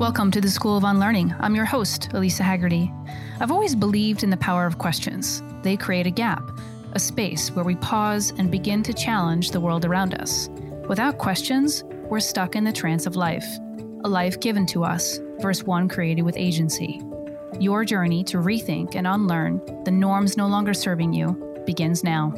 Welcome to the School of Unlearning. I'm your host, Elisa Haggerty. I've always believed in the power of questions. They create a gap, a space where we pause and begin to challenge the world around us. Without questions, we're stuck in the trance of life, a life given to us versus one created with agency. Your journey to rethink and unlearn the norms no longer serving you begins now.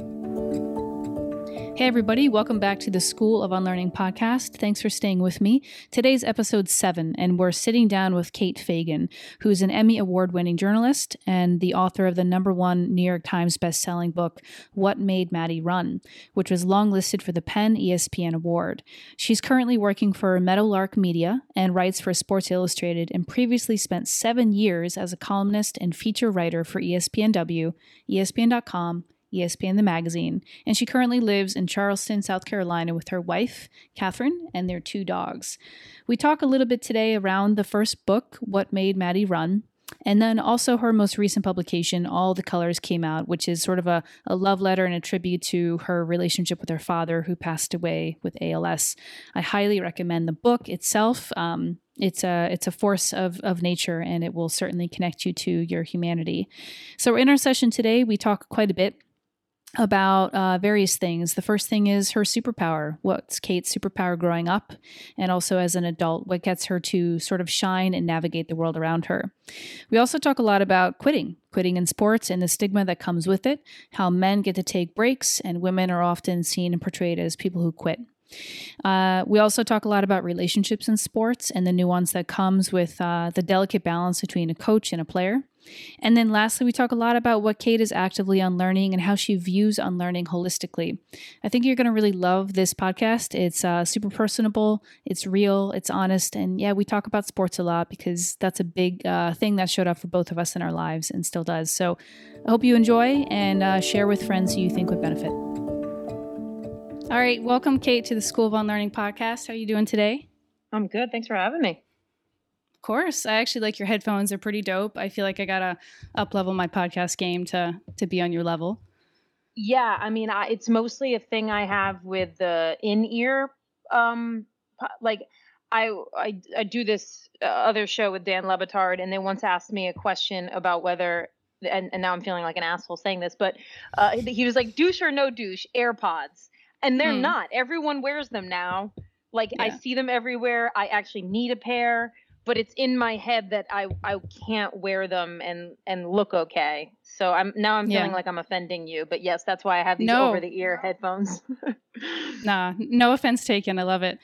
Hey, everybody, welcome back to the School of Unlearning podcast. Thanks for staying with me. Today's episode seven, and we're sitting down with Kate Fagan, who's an Emmy Award winning journalist and the author of the number one New York Times bestselling book, What Made Maddy Run, which was longlisted for the PEN ESPN Award. She's currently working for Meadowlark Media and writes for Sports Illustrated and previously spent seven years as a columnist and feature writer for ESPNW, ESPN.com, ESPN the magazine, and she currently lives in Charleston, South Carolina with her wife, Catherine, and their two dogs. We talk a little bit today around the first book, What Made Maddy Run, and then also her most recent publication, All the Colors Came Out, which is sort of a, a love letter and a tribute to her relationship with her father who passed away with ALS. I highly recommend the book itself. Um, it's a it's a force of, of nature and it will certainly connect you to your humanity. So in our session today, we talk quite a bit about uh, various things. The first thing is her superpower. What's Kate's superpower growing up, and also as an adult? What gets her to sort of shine and navigate the world around her? We also talk a lot about quitting, quitting in sports, and the stigma that comes with it. How men get to take breaks, and women are often seen and portrayed as people who quit. Uh, we also talk a lot about relationships in sports and the nuance that comes with uh, the delicate balance between a coach and a player. And then lastly, we talk a lot about what Kate is actively unlearning and how she views unlearning holistically. I think you're going to really love this podcast. It's uh, super personable, it's real, it's honest. And yeah, we talk about sports a lot because that's a big uh, thing that showed up for both of us in our lives and still does. So I hope you enjoy and uh, share with friends who you think would benefit. All right, welcome, Kate, to the School of Unlearning podcast. How are you doing today? I'm good. Thanks for having me. Of course, I actually like your headphones. They're pretty dope. I feel like I gotta up level my podcast game to to be on your level. Yeah, I mean, I, it's mostly a thing I have with the in ear. Um, like I, I I do this uh, other show with Dan Le Batard, and they once asked me a question about whether and, and now I'm feeling like an asshole saying this, but uh, he was like, douche or no douche, AirPods and they're mm. not. Everyone wears them now. Like yeah. I see them everywhere. I actually need a pair, but it's in my head that I I can't wear them and and look okay. So I'm now I'm feeling yeah. like I'm offending you, but yes, that's why I have these no. over the ear headphones. nah, no offense taken. I love it.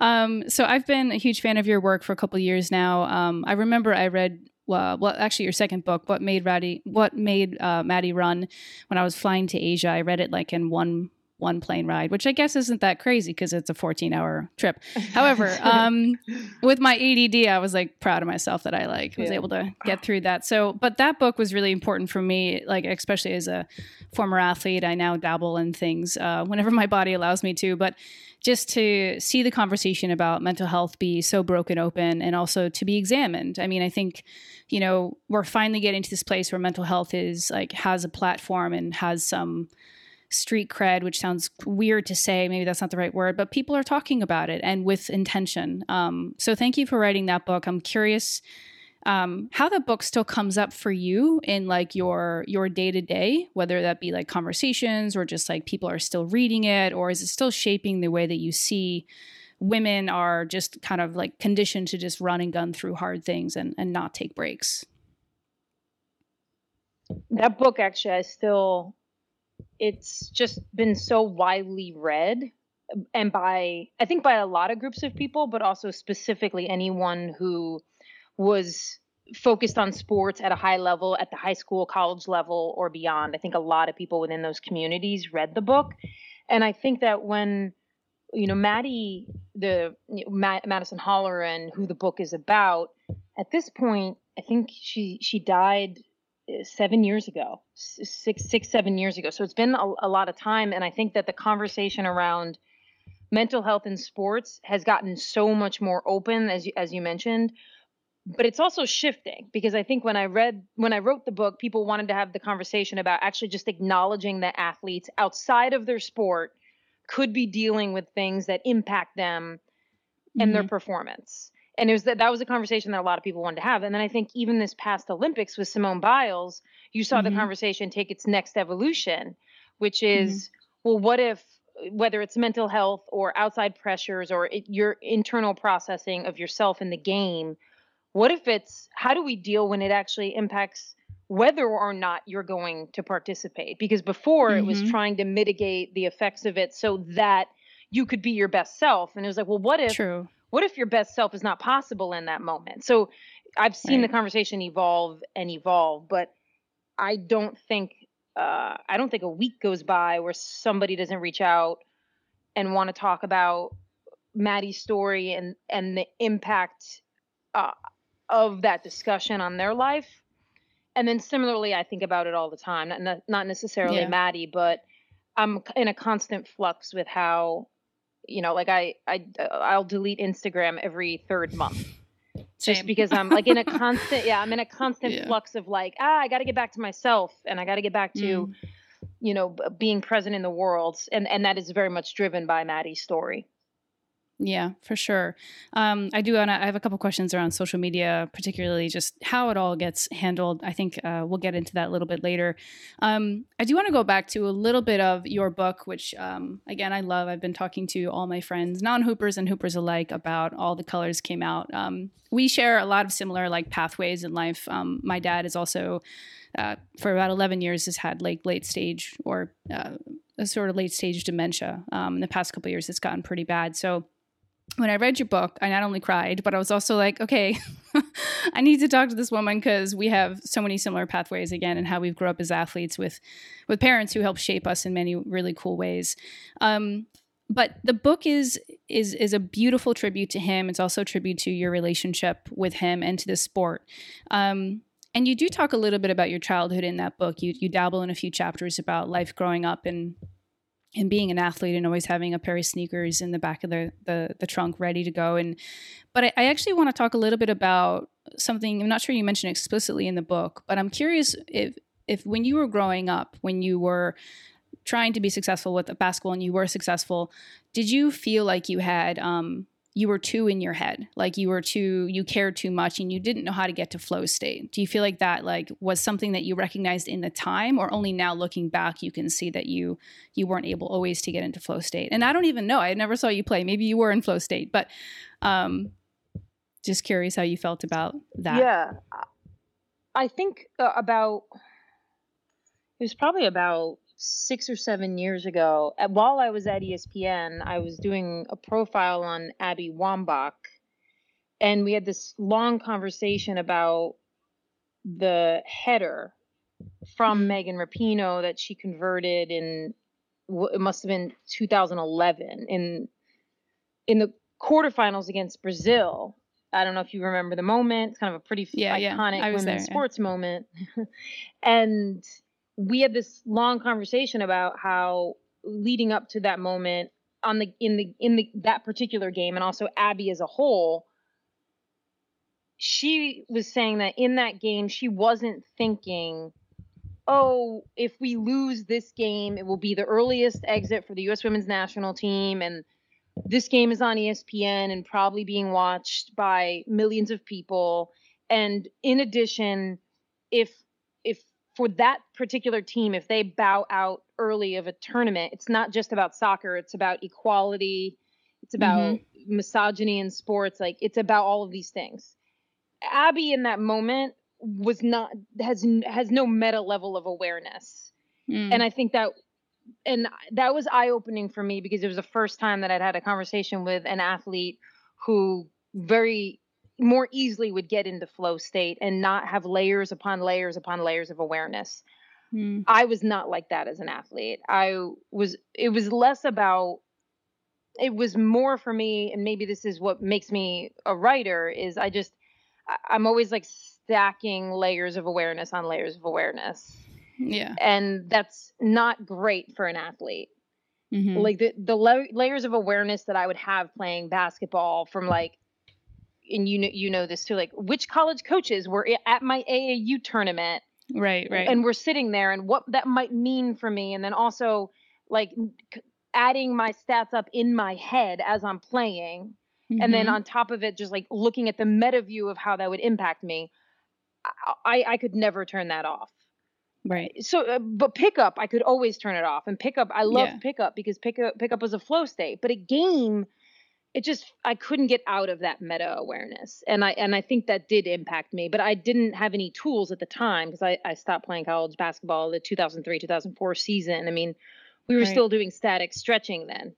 Um, so I've been a huge fan of your work for a couple years now. Um, I remember I read well, well, actually, your second book, "What Made Maddy," "What Made uh, Maddy Run," when I was flying to Asia. I read it like in one one plane ride, which I guess isn't that crazy because it's a 14 hour trip. However, um, with my ADD, I was like proud of myself that I like was yeah. able to get through that. So, but that book was really important for me, like especially as a former athlete. I now dabble in things uh, whenever my body allows me to, but just to see the conversation about mental health be so broken open and also to be examined. I mean, I think, you know, we're finally getting to this place where mental health is like has a platform and has some street cred, which sounds weird to say. Maybe that's not the right word, but people are talking about it and with intention. Um, so thank you for writing that book. I'm curious um, how that book still comes up for you in like your your day to day, whether that be like conversations or just like people are still reading it, or is it still shaping the way that you see women are just kind of like conditioned to just run and gun through hard things and, and not take breaks? That book actually, I still it's just been so widely read and by I think by a lot of groups of people, but also specifically anyone who was focused on sports at a high level at the high school, college level, or beyond. I think a lot of people within those communities read the book, and I think that when you know Maddy, the you know, Madison Holleran, who the book is about, at this point, I think she she died seven years ago, six, six, seven years ago. So it's been a, a, lot of time. And I think that the conversation around mental health in sports has gotten so much more open, as you, as you mentioned. But it's also shifting because I think when I read, when I wrote the book, people wanted to have the conversation about actually just acknowledging that athletes outside of their sport could be dealing with things that impact them and mm-hmm. their performance and it was that that was a conversation that a lot of people wanted to have. And then I think even this past Olympics with Simone Biles, you saw mm-hmm. the conversation take its next evolution, which is, mm-hmm. well, what if whether it's mental health or outside pressures or it, your internal processing of yourself in the game, what if it's how do we deal when it actually impacts whether or not you're going to participate? Because before mm-hmm. it was mm-hmm. trying to mitigate the effects of it so that you could be your best self. And it was like, well, what if True. What if your best self is not possible in that moment? So I've seen right. the conversation evolve and evolve, but I don't think uh, I don't think a week goes by where somebody doesn't reach out and want to talk about Maddy's story and and the impact uh, of that discussion on their life. And then similarly, I think about it all the time. Not not necessarily yeah. Maddie, but I'm in a constant flux with how, you know, like I I I'll delete Instagram every third month just because I'm like in a constant yeah I'm in a constant yeah. flux of like ah I got to get back to myself and I got to get back to mm. you know being present in the world and and that is very much driven by Maddy's story. Yeah, for sure. Um, I do. I have a couple questions around social media, particularly just how it all gets handled. I think uh, we'll get into that a little bit later. Um, I do want to go back to a little bit of your book, which um, again I love. I've been talking to all my friends, non-hoopers and hoopers alike, about all the colors came out. Um, we share a lot of similar like pathways in life. Um, my dad is also. Uh, for about 11 years has had like late stage or uh, a sort of late stage dementia. Um, in the past couple years, it's gotten pretty bad. So when I read your book, I not only cried, but I was also like, okay, I need to talk to this woman because we have so many similar pathways again, and how we've grown up as athletes with with parents who help shape us in many really cool ways. Um, but the book is is is a beautiful tribute to him. It's also a tribute to your relationship with him and to the sport. Um, and you do talk a little bit about your childhood in that book. You you dabble in a few chapters about life growing up in and being an athlete and always having a pair of sneakers in the back of the the, the trunk ready to go. And but I, I actually want to talk a little bit about something i'm not sure you mentioned explicitly in the book but i'm curious if if when you were growing up when you were trying to be successful with basketball and you were successful did you feel like you had um, you were too in your head like you were too you cared too much and you didn't know how to get to flow state. Do you feel like that like was something that you recognized in the time or only now looking back you can see that you you weren't able always to get into flow state? And i don't even know. I never saw you play. Maybe you were in flow state but um just curious how you felt about that. Yeah. I think uh, about it was probably about six or seven years ago, while I was at ESPN, I was doing a profile on Abby Wambach, and we had this long conversation about the header from mm-hmm. Megan Rapinoe that she converted in it must have been 2011 in in the quarterfinals against Brazil. I don't know if you remember the moment. It's kind of a pretty yeah, iconic yeah. women's there, sports yeah. moment. and we had this long conversation about how leading up to that moment on the in the in the that particular game and also Abby as a whole she was saying that in that game she wasn't thinking oh if we lose this game it will be the earliest exit for the US women's national team and this game is on ESPN and probably being watched by millions of people. And in addition if for that particular team, if they bow out early of a tournament, it's not just about soccer, it's about equality, it's about mm-hmm. misogyny in sports, like it's about all of these things. Abby in that moment was not has has no meta level of awareness. Mm. And I think that and that was eye opening for me because it was the first time that I'd had a conversation with an athlete who very more easily would get into flow state and not have layers upon layers upon layers of awareness. Mm. I was not like that as an athlete. I was it was less about it was more for me and maybe this is what makes me a writer is I just I'm always like stacking layers of awareness on layers of awareness. Yeah. And that's not great for an athlete. Mm-hmm. Like the the la- layers of awareness that I would have playing basketball from like and you know you know this too like which college coaches were at my AAU tournament right right and we're sitting there and what that might mean for me and then also like adding my stats up in my head as I'm playing mm-hmm. and then Mhm. on top of it, just like looking at the meta view of how that would impact me, I I, I could never turn that off. right. So, uh, but pickup, I could always turn it off. And pickup, I love Yeah. pickup because pickup pickup was a flow state. But a game, it just I couldn't get out of that meta awareness, and I and I think that did impact me. But I didn't have any tools at the time because I I stopped playing college basketball the 2003 2004 season. I mean, we were Right. still doing static stretching then.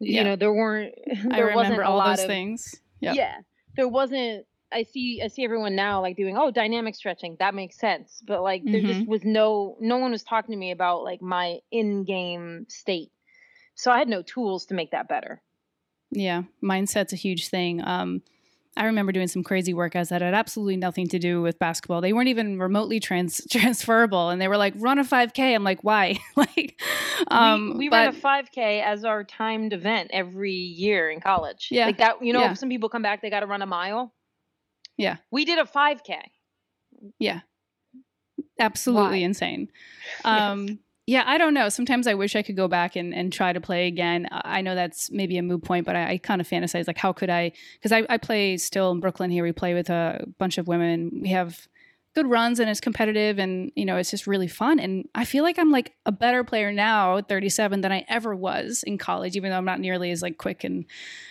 Yeah. You know, there weren't I there wasn't remember a all lot those of things. Yep. yeah there wasn't i see i see everyone now like doing oh dynamic stretching that makes sense but like there just Mm-hmm. was no no one was talking to me about like my in-game state so i had no tools to make that better Yeah, mindset's a huge thing. Um, I remember doing some crazy workouts that had absolutely nothing to do with basketball. They weren't even remotely trans- transferable, and they were like, "Run a 5K." I'm like, "Why?" like, um, we, we but ran a 5k as our timed event every year in college Yeah, like that you know yeah. some people come back they got to run a mile Yeah. we did a 5k yeah, absolutely Why? insane. Yes. Yeah, I don't know. Sometimes I wish I could go back and, and try to play again. I know that's maybe a moot point, but I, I kind of fantasize like, how could I? Because I, I play still in Brooklyn here. We play with a bunch of women. We have good runs and it's competitive and you know it's just really fun. And I feel like I'm like a better player now at 37 than I ever was in college, even though I'm not nearly as like quick and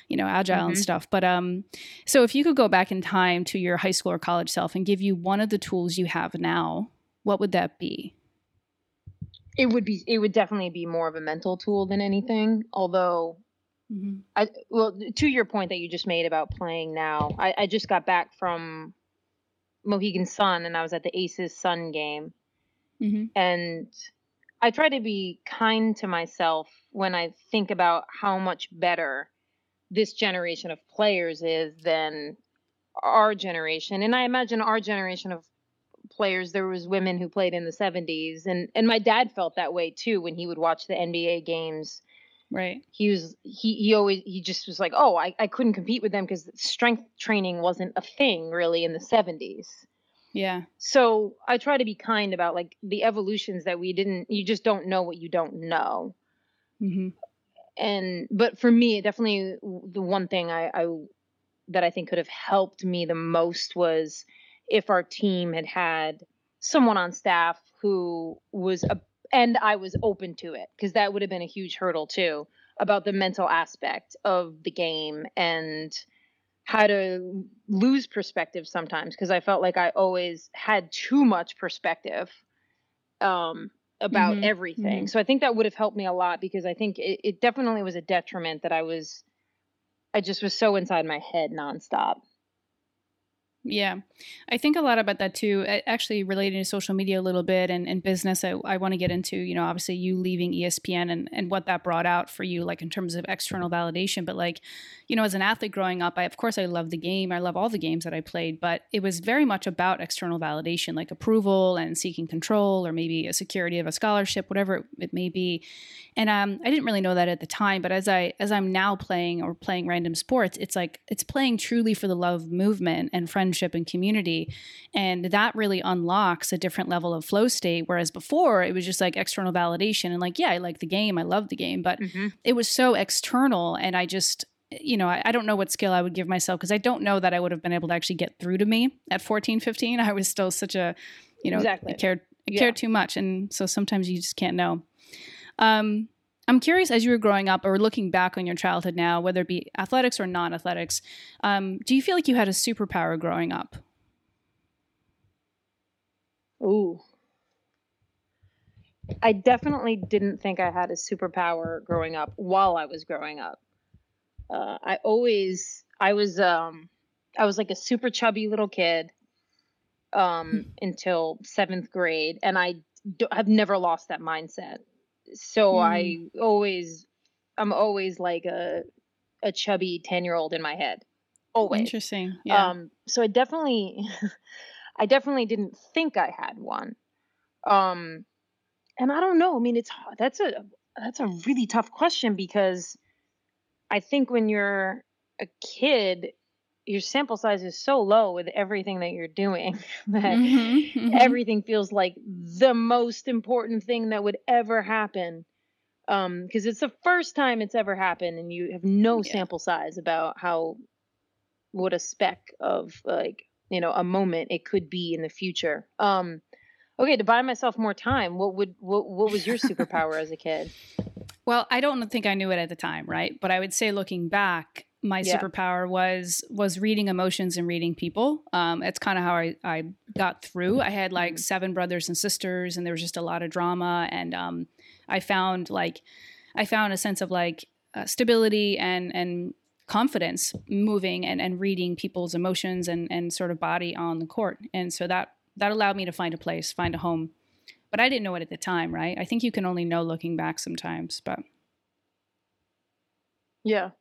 you know agile and Mhm. stuff. But um, so if you could go back in time to your high school or college self and give you one of the tools you have now, what would that be? It would be it would definitely be more of a mental tool than anything although Mm-hmm. I well to your point that you just made about playing now. I, I just got back from Mohegan Sun and I was at the Aces Sun game Mm-hmm. and I try to be kind to myself when I think about how much better this generation of players is than our generation. And I imagine our generation of players there was women who played in the 70s and and my dad felt that way too when he would watch the NBA games Right. he was he he always he just was like oh i, I couldn't compete with them because strength training wasn't a thing really in the 70s Yeah. so i try to be kind about like the evolutions that we didn't you just don't know what you don't know Mm-hmm. and but for me definitely the one thing I, I that i think could have helped me the most was if our team had had someone on staff who was a and i was open to it because that would have been a huge hurdle too about the mental aspect of the game and how to lose perspective sometimes because i felt like i always had too much perspective um about Mhm, everything. so i think that would have helped me a lot because i think it, it definitely was a detriment that i was i just was so inside my head nonstop Yeah. I think a lot about that too. Actually, relating to social media a little bit and, and business, I, I want to get into, you know, obviously you leaving ESPN and, and what that brought out for you, like in terms of external validation. But like, you know, as an athlete growing up, I, of course, I love the game. I love all the games that I played, but it was very much about external validation, like approval and seeking control or maybe a security of a scholarship, whatever it, may be. And um, I didn't really know that at the time, but as I as I'm now playing or playing random sports, it's like it's playing truly for the love movement and friendship and community, and that really unlocks a different level of flow state. Whereas before, it was just like external validation and like, yeah, I like the game, I love the game, but it was so external, and I just you know, I, I don't know what skill I would give myself because I don't know that I would have been able to actually get through to me at 14, 15. I was still such a, you know, Exactly. I cared, I Yeah. cared too much. And so sometimes you just can't know. Um, I'm curious, as you were growing up or looking back on your childhood now, whether it be athletics or non athletics, um, do you feel like you had a superpower growing up? Ooh. I definitely didn't think I had a superpower growing up while I was growing up. Uh, I always, I was, um, I was like a super chubby little kid um, until seventh grade, and I d- have never lost that mindset. So I always, I'm always like a, a chubby ten year old in my head, always. Interesting. Yeah. Um, so I definitely, I definitely didn't think I had one. Um, and I don't know. I mean, it's that's a that's a really tough question because I think when you're a kid, your sample size is so low with everything that you're doing that Mhm, mhm. everything feels like the most important thing that would ever happen. Um, because it's the first time it's ever happened, and you have no Yeah. sample size about how what a speck of like you know a moment it could be in the future um okay to buy myself more time what would what, what was your superpower as a kid well i don't think i knew it at the time right but i would say looking back my yeah. superpower was was reading emotions and reading people um it's kind of how I, I got through i had like mm-hmm. seven brothers and sisters and there was just a lot of drama and um i found like i found a sense of like uh, stability and and confidence moving and, and reading people's emotions and, and sort of body on the court. And so that that allowed me to find a place, find a home. But I didn't know it at the time, right? I think you can only know looking back sometimes, but yeah.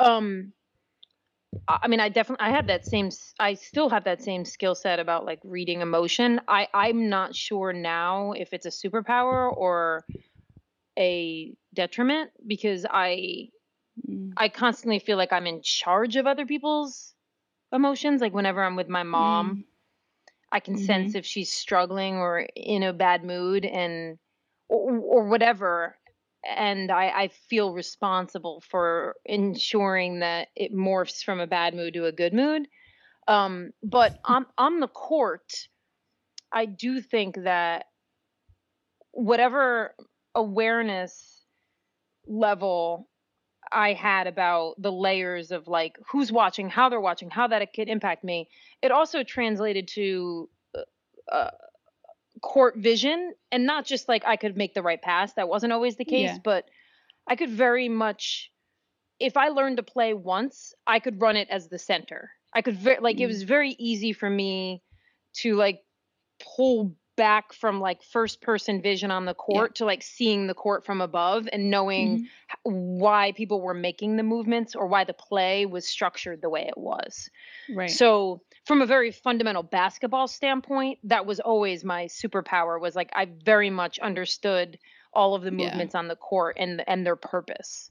Um I mean, I definitely I have that same I still have that same skill set about like reading emotion. I I'm not sure now if it's a superpower or a detriment because I Mm. I constantly feel like I'm in charge of other people's emotions. Like whenever I'm with my mom, mm. I can mm-hmm. sense if she's struggling or in a bad mood and or, or whatever. And I, I feel responsible for ensuring that it morphs from a bad mood to a good mood. Um, but on on the court, I do think that whatever awareness level I had about the layers of like who's watching, how they're watching, how that it could impact me. It also translated to uh, uh, court vision and not just like I could make the right pass. That wasn't always the case, yeah. but I could very much if I learned to play once, I could run it as the center. I could very like mm. it was very easy for me to like pull back from like first person vision on the court yeah. to like seeing the court from above and knowing mm-hmm. why people were making the movements or why the play was structured the way it was. Right. So from a very fundamental basketball standpoint, that was always my superpower was like I very much understood all of the movements yeah. on the court and and their purpose.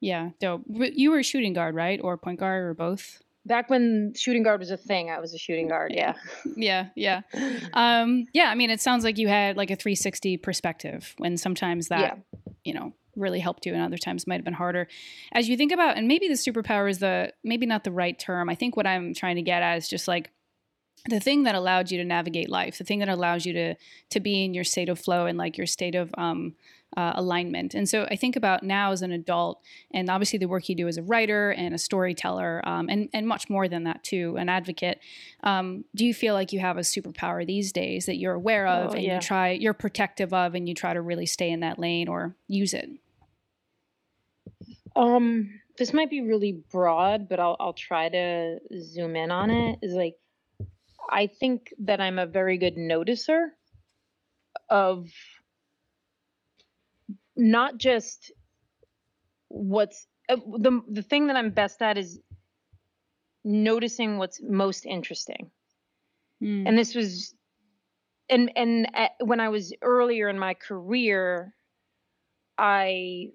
Yeah, dope. You were shooting guard, right? Or point guard or both? back when shooting guard was a thing, I was a shooting guard. Yeah. Yeah. Yeah. Um, yeah. I mean, it sounds like you had like a 360 perspective when sometimes that, yeah. you know, really helped you and other times might have been harder. As you think about, and maybe the superpower is the, maybe not the right term. I think what I'm trying to get at is just like, the thing that allowed you to navigate life, the thing that allows you to to be in your state of flow and like your state of um, uh, alignment. And so I think about now as an adult, and obviously the work you do as a writer and a storyteller, um, and and much more than that too, an advocate. Um, do you feel like you have a superpower these days that you're aware of, oh, and yeah. you try, you're protective of, and you try to really stay in that lane or use it? Um, this might be really broad, but I'll I'll try to zoom in on it. Is like, I think that I'm a very good noticer of not just what's uh, the the thing that I'm best at is noticing what's most interesting. Mm. And this was and and at, when I was earlier in my career I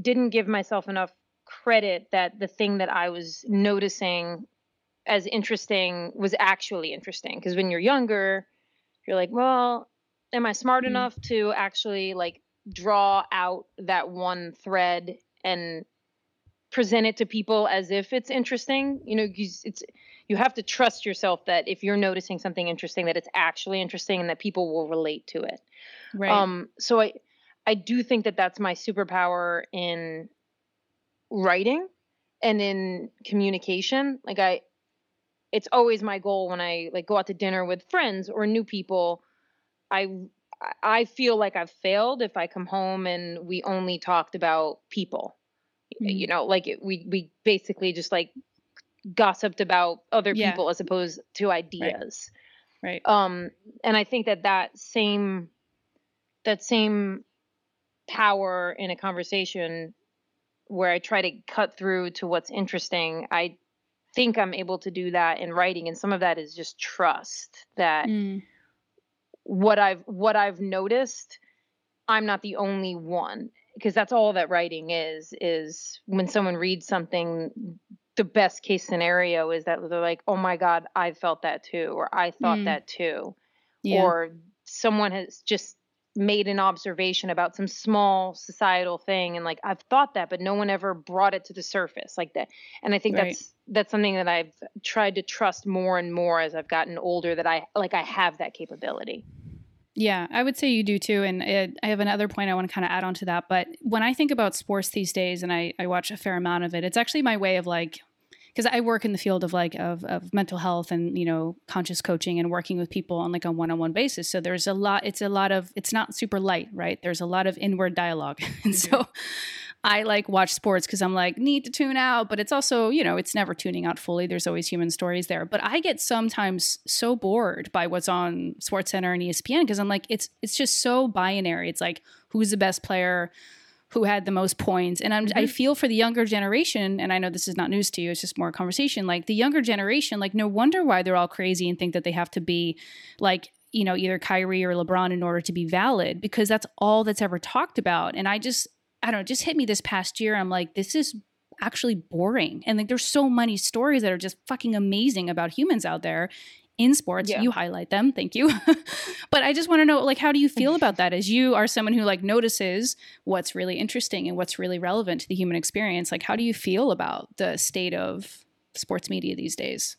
didn't give myself enough credit that the thing that I was noticing as interesting was actually interesting. Because when you're younger you're like, well, am I smart mm. enough to actually like draw out that one thread and present it to people as if it's interesting? You know because it's you have to trust yourself that if you're noticing something interesting that it's actually interesting and that people will relate to it. Right. Um so i i do think that that's my superpower in writing and in communication like i it's always my goal when i like go out to dinner with friends or new people i I feel like I've failed if I come home and we only talked about people. Mm-hmm. You know, like it, we we basically just like gossiped about other yeah. people as opposed to ideas. Right. right. Um and I think that that same that same power in a conversation where I try to cut through to what's interesting, I think I'm able to do that in writing and some of that is just trust that mm what I've what I've noticed, I'm not the only one because that's all that writing is is when someone reads something the best case scenario is that they're like, "Oh my god, I felt that too," or "I thought mm. that too," yeah. or someone has just made an observation about some small societal thing and like I've thought that but no one ever brought it to the surface like that and I think right. that's that's something that I've tried to trust more and more as I've gotten older that I like I have that capability. Yeah, I would say you do too. And it, I have another point I want to kind of add on to that. But when I think about sports these days and I, I watch a fair amount of it, it's actually my way of like because I work in the field of like of, of mental health and you know conscious coaching and working with people on like a one on one basis. So there's a lot. It's a lot of. It's not super light, right? There's a lot of inward dialogue, and mm-hmm. so I like watch sports because I'm like need to tune out, but it's also you know it's never tuning out fully. There's always human stories there, but I get sometimes so bored by what's on Sports Center and ESPN because I'm like it's it's just so binary. It's like who's the best player who had the most points. And I'm, mm-hmm. I feel for the younger generation, and I know this is not news to you, it's just more conversation. Like the younger generation, like no wonder why they're all crazy and think that they have to be like, you know, either Kyrie or LeBron in order to be valid because that's all that's ever talked about. And I just, I don't know, just hit me this past year. I'm like, this is actually boring. And like there's so many stories that are just fucking amazing about humans out there in sports yeah. you highlight them thank you. But i just want to know like how do you feel about that as you are someone who like notices what's really interesting and what's really relevant to the human experience like how do you feel about the state of sports media these days?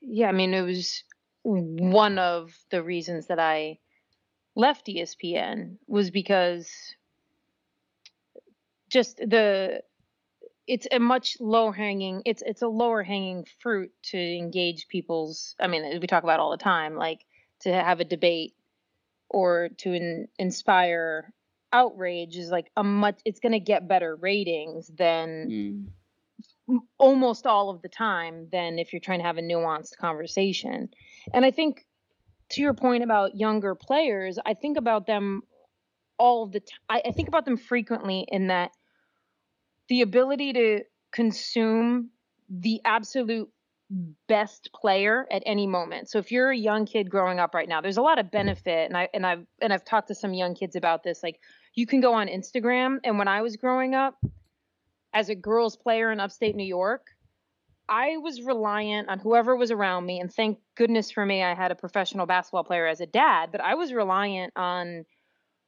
Yeah i mean it was one of the reasons that i left espn was because just the it's a much low hanging it's it's a lower hanging fruit to engage people's i mean we talk about all the time like to have a debate or to in, inspire outrage is like a much it's going to get better ratings than mm. almost all of the time than if you're trying to have a nuanced conversation and i think to your point about younger players i think about them all the time I, I think about them frequently in that the ability to consume the absolute best player at any moment. So if you're a young kid growing up right now, there's a lot of benefit and I and I've and I've talked to some young kids about this like you can go on Instagram and when I was growing up as a girls player in upstate New York, I was reliant on whoever was around me and thank goodness for me I had a professional basketball player as a dad, but I was reliant on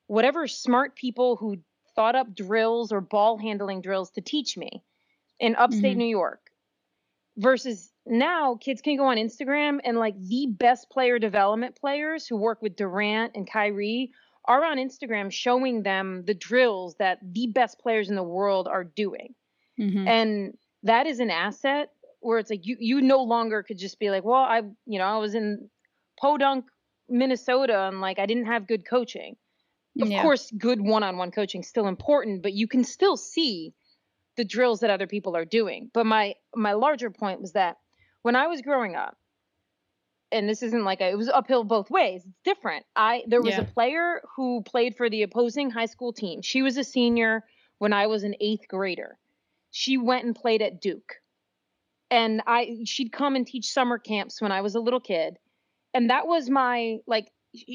whatever smart people who thought up drills or ball handling drills to teach me in upstate mm-hmm. New York. Versus now, kids can go on Instagram and like the best player development players who work with Durant and Kyrie are on Instagram showing them the drills that the best players in the world are doing. Mm-hmm. And that is an asset where it's like you you no longer could just be like, well, I you know, I was in Podunk, Minnesota and like I didn't have good coaching of yeah. course good one-on-one coaching is still important but you can still see the drills that other people are doing. But my my larger point was that when i was growing up and this isn't like a, it was uphill both ways it's different. I there was yeah. a player who played for the opposing high school team. She was a senior when i was an eighth grader. She went and played at duke. And i she'd come and teach summer camps when i was a little kid. And that was my like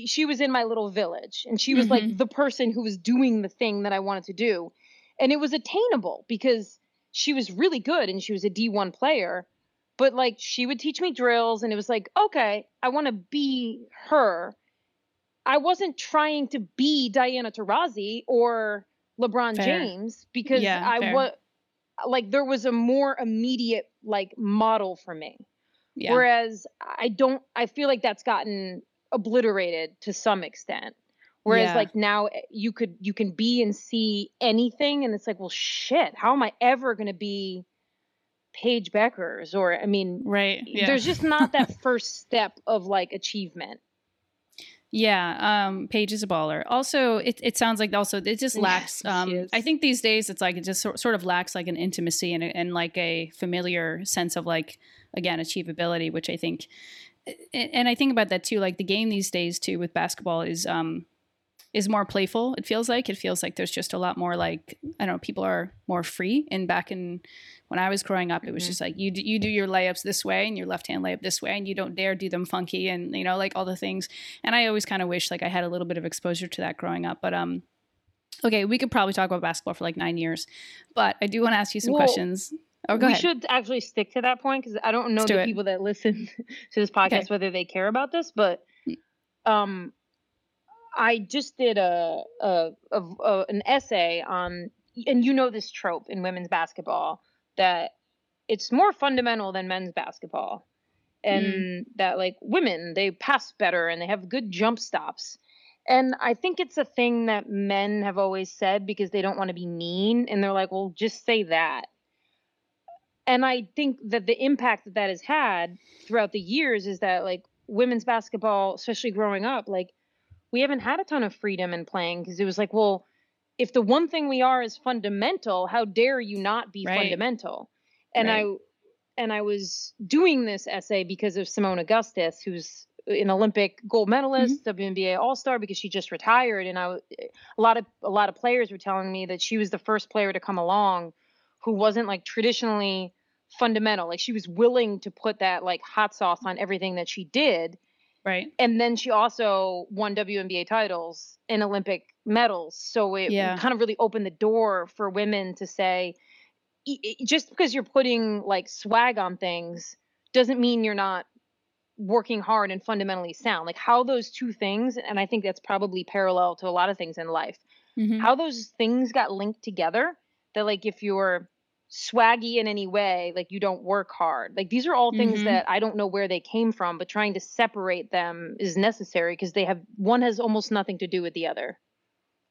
she was in my little village and she was mm-hmm. like the person who was doing the thing that I wanted to do. And it was attainable because she was really good and she was a D1 player. But like she would teach me drills and it was like, okay, I want to be her. I wasn't trying to be Diana Taurasi or LeBron fair. James because yeah, I was like there was a more immediate like model for me. Yeah. Whereas I don't I feel like that's gotten obliterated to some extent whereas yeah. like now eh, you could you can be and see anything and it's like well shit how am i ever going to be Paige Bueckers or i mean right yeah. there's just not that first step of like achievement yeah, um, Paige is a baller. Also, it, it sounds like also it just lacks. Um, I think these days it's like it just sort, sort of lacks like an intimacy and, and like a familiar sense of like again achievability, which I think and I think about that too. Like the game these days too with basketball is um is more playful. It feels like it feels like there's just a lot more like I don't know. People are more free. And back in when I was growing up, it was mm-hmm. just like you do, you do your layups this way and your left hand layup this way, and you don't dare do them funky and you know like all the things. And I always kind of wish like I had a little bit of exposure to that growing up. But um, okay, we could probably talk about basketball for like nine years, but I do want to ask you some well, questions. Oh, we ahead. should actually stick to that point because I don't know the it. people that listen to this podcast okay. whether they care about this, but mm. um, I just did a, a, a, a an essay on, and you know this trope in women's basketball that it's more fundamental than men's basketball, and mm. that like women they pass better and they have good jump stops. And I think it's a thing that men have always said because they don't want to be mean. And they're like, well, just say that. And I think that the impact that that has had throughout the years is that, like, women's basketball, especially growing up, like, we haven't had a ton of freedom in playing because it was like, well, if the one thing we are is fundamental, how dare you not be right. fundamental? And right. I and I was doing this essay because of Seimone Augustus, who's an Olympic gold medalist, mm-hmm. WNBA All Star, because she just retired, and I a lot of a lot of players were telling me that she was the first player to come along who wasn't like traditionally fundamental. Like she was willing to put that like hot sauce on everything that she did. Right. And then she also won WNBA titles and Olympic medals. So it yeah. kind of really opened the door for women to say, just because you're putting like swag on things doesn't mean you're not working hard and fundamentally sound. Like how those two things, and I think that's probably parallel to a lot of things in life, mm-hmm. how those things got linked together. That like if you're swaggy in any way, like you don't work hard. Like these are all things mm-hmm. that I don't know where they came from, but trying to separate them is necessary because they have one has almost nothing to do with the other.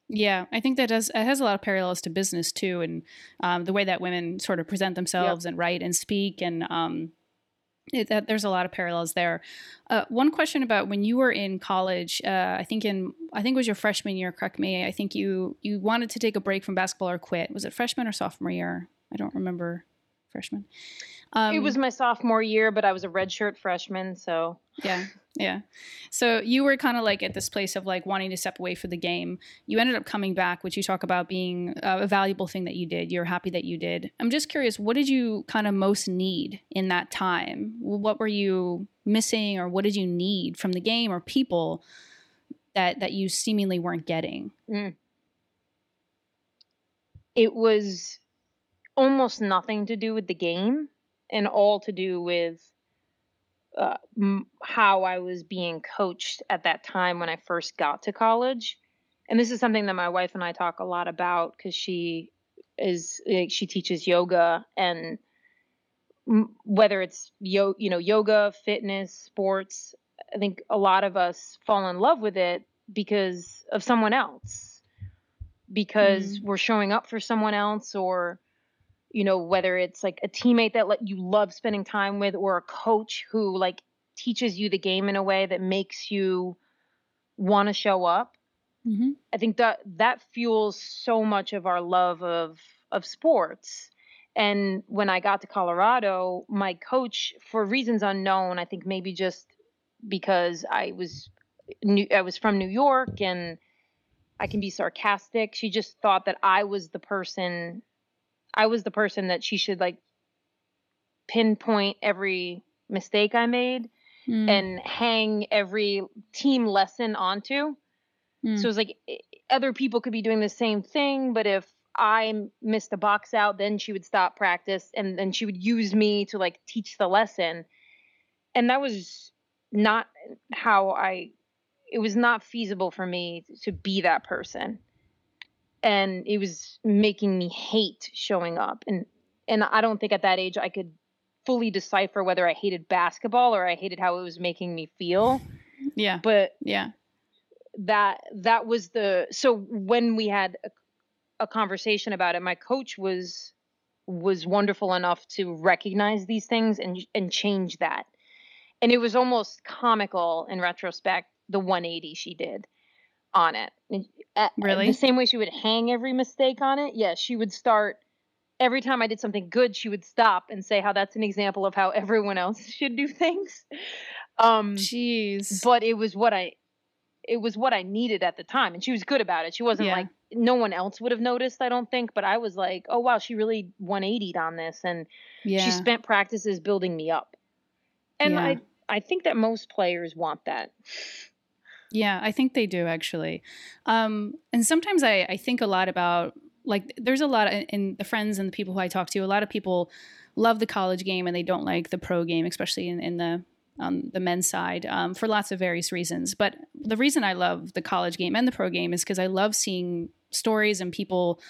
Yeah, I think that does it has a lot of parallels to business too, and um, the way that women sort of present themselves yep. and write and speak, and um, it, that, there's a lot of parallels there. Uh, one question about when you were in college, uh, I think in I think it was your freshman year. Correct me. I think you you wanted to take a break from basketball or quit. Was it freshman or sophomore year? I don't remember freshman. Um, it was my sophomore year, but I was a redshirt freshman, so yeah, yeah. So you were kind of like at this place of like wanting to step away from the game. You ended up coming back, which you talk about being a valuable thing that you did. You're happy that you did. I'm just curious, what did you kind of most need in that time? What were you missing, or what did you need from the game or people that that you seemingly weren't getting? Mm. It was almost nothing to do with the game and all to do with uh, m- how I was being coached at that time when I first got to college. And this is something that my wife and I talk a lot about because she is like, she teaches yoga and m- whether it's yo you know yoga, fitness, sports. I think a lot of us fall in love with it because of someone else, because mm. we're showing up for someone else or you know whether it's like a teammate that let you love spending time with or a coach who like teaches you the game in a way that makes you want to show up mm-hmm. i think that that fuels so much of our love of of sports and when i got to colorado my coach for reasons unknown i think maybe just because i was new i was from new york and i can be sarcastic she just thought that i was the person I was the person that she should like pinpoint every mistake I made mm. and hang every team lesson onto. Mm. So it was like other people could be doing the same thing, but if I missed a box out, then she would stop practice and then she would use me to like teach the lesson. And that was not how I it was not feasible for me to be that person and it was making me hate showing up and and I don't think at that age I could fully decipher whether I hated basketball or I hated how it was making me feel. Yeah. But yeah. That that was the so when we had a, a conversation about it my coach was was wonderful enough to recognize these things and and change that. And it was almost comical in retrospect the 180 she did on it. Really? The same way she would hang every mistake on it. Yes, yeah, she would start every time I did something good, she would stop and say how that's an example of how everyone else should do things. Um Jeez. But it was what I it was what I needed at the time. And she was good about it. She wasn't yeah. like no one else would have noticed, I don't think. But I was like, oh wow, she really 180'd on this. And yeah. she spent practices building me up. And yeah. I I think that most players want that. Yeah, I think they do actually. Um, and sometimes I, I think a lot about like there's a lot of, in the friends and the people who I talk to, a lot of people love the college game and they don't like the pro game, especially in, in the on the men's side um, for lots of various reasons. But the reason I love the college game and the pro game is because I love seeing stories and people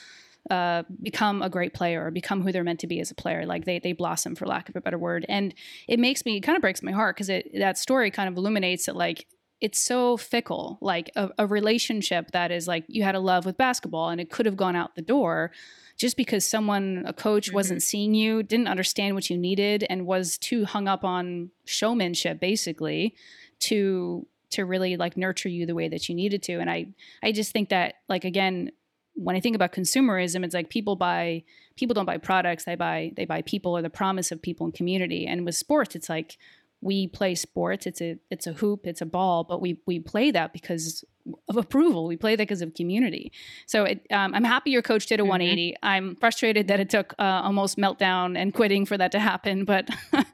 uh, become a great player or become who they're meant to be as a player. Like they they blossom, for lack of a better word. And it makes me it kind of breaks my heart because it that story kind of illuminates that like it's so fickle. Like a, a relationship that is like you had a love with basketball and it could have gone out the door just because someone a coach mm-hmm. wasn't seeing you didn't understand what you needed and was too hung up on showmanship basically to to really like nurture you the way that you needed to and i i just think that like again when I think about consumerism, it's like people buy people don't buy products, they buy they buy people or the promise of people and community. And with sports, it's like we play sports. It's a it's a hoop, it's a ball, but we we play that because of approval. We play that because of community. So it, um, I'm happy your coach did a 180. Mm-hmm. I'm frustrated that it took uh, almost meltdown and quitting for that to happen. But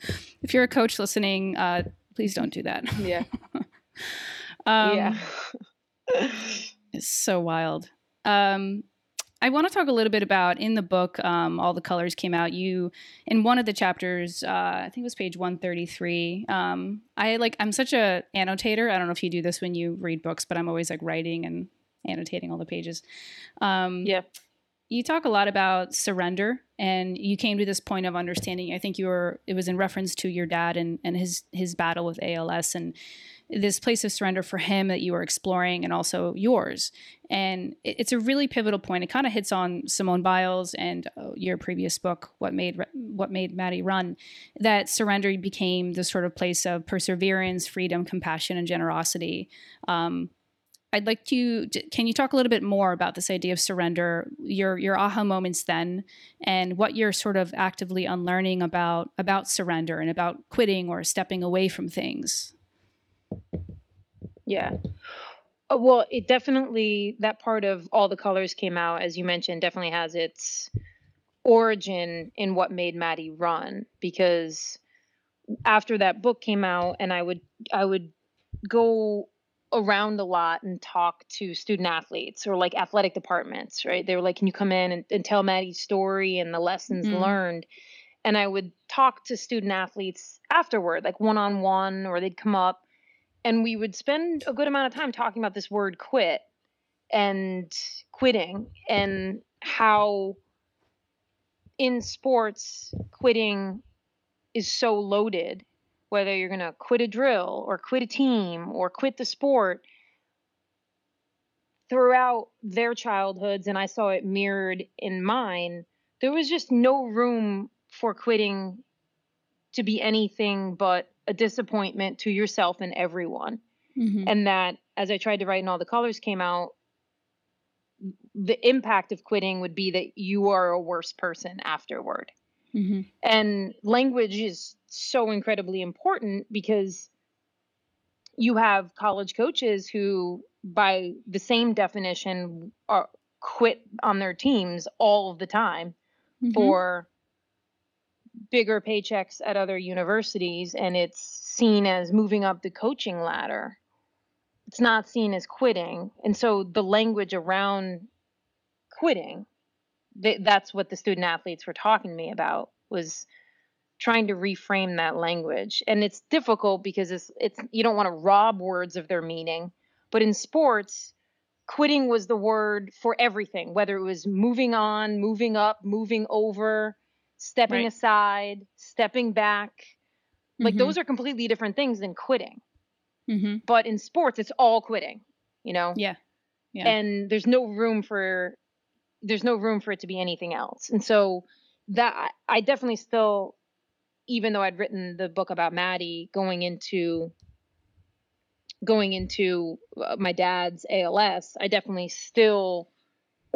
if you're a coach listening, uh, please don't do that. Yeah. um, yeah. it's so wild. Um, I want to talk a little bit about in the book. Um, all the colors came out. You in one of the chapters, uh, I think it was page one thirty three. Um, I like. I'm such a annotator. I don't know if you do this when you read books, but I'm always like writing and annotating all the pages. Um, yeah. You talk a lot about surrender, and you came to this point of understanding. I think you were. It was in reference to your dad and and his his battle with ALS and this place of surrender for him that you are exploring and also yours. And it's a really pivotal point. It kind of hits on Simone Biles and uh, your previous book, What Made What Made Maddy Run, that surrender became the sort of place of perseverance, freedom, compassion, and generosity. Um, I'd like to. Can you talk a little bit more about this idea of surrender, your your aha moments then, and what you're sort of actively unlearning about about surrender and about quitting or stepping away from things? Yeah. Uh, well, it definitely that part of all the colors came out, as you mentioned, definitely has its origin in what made Maddy run. Because after that book came out, and I would I would go around a lot and talk to student athletes or like athletic departments, right? They were like, "Can you come in and, and tell Maddy's story and the lessons mm-hmm. learned?" And I would talk to student athletes afterward, like one on one, or they'd come up and we would spend a good amount of time talking about this word quit and quitting and how in sports quitting is so loaded whether you're going to quit a drill or quit a team or quit the sport throughout their childhoods and I saw it mirrored in mine there was just no room for quitting to be anything but a disappointment to yourself and everyone. Mm-hmm. And that, as I tried to write and all the colors came out, the impact of quitting would be that you are a worse person afterward. Mm-hmm. And language is so incredibly important because you have college coaches who, by the same definition, are quit on their teams all of the time mm-hmm. for bigger paychecks at other universities and it's seen as moving up the coaching ladder. It's not seen as quitting. And so the language around quitting, th- that's what the student athletes were talking to me about was trying to reframe that language. And it's difficult because it's it's you don't want to rob words of their meaning, but in sports quitting was the word for everything, whether it was moving on, moving up, moving over, stepping right. aside, stepping back. Like mm-hmm. those are completely different things than quitting. Mm-hmm. But in sports, it's all quitting, you know? Yeah. Yeah. And there's no room for there's no room for it to be anything else. And so that I definitely still even though I'd written the book about Maddy going into going into uh, my dad's ALS, I definitely still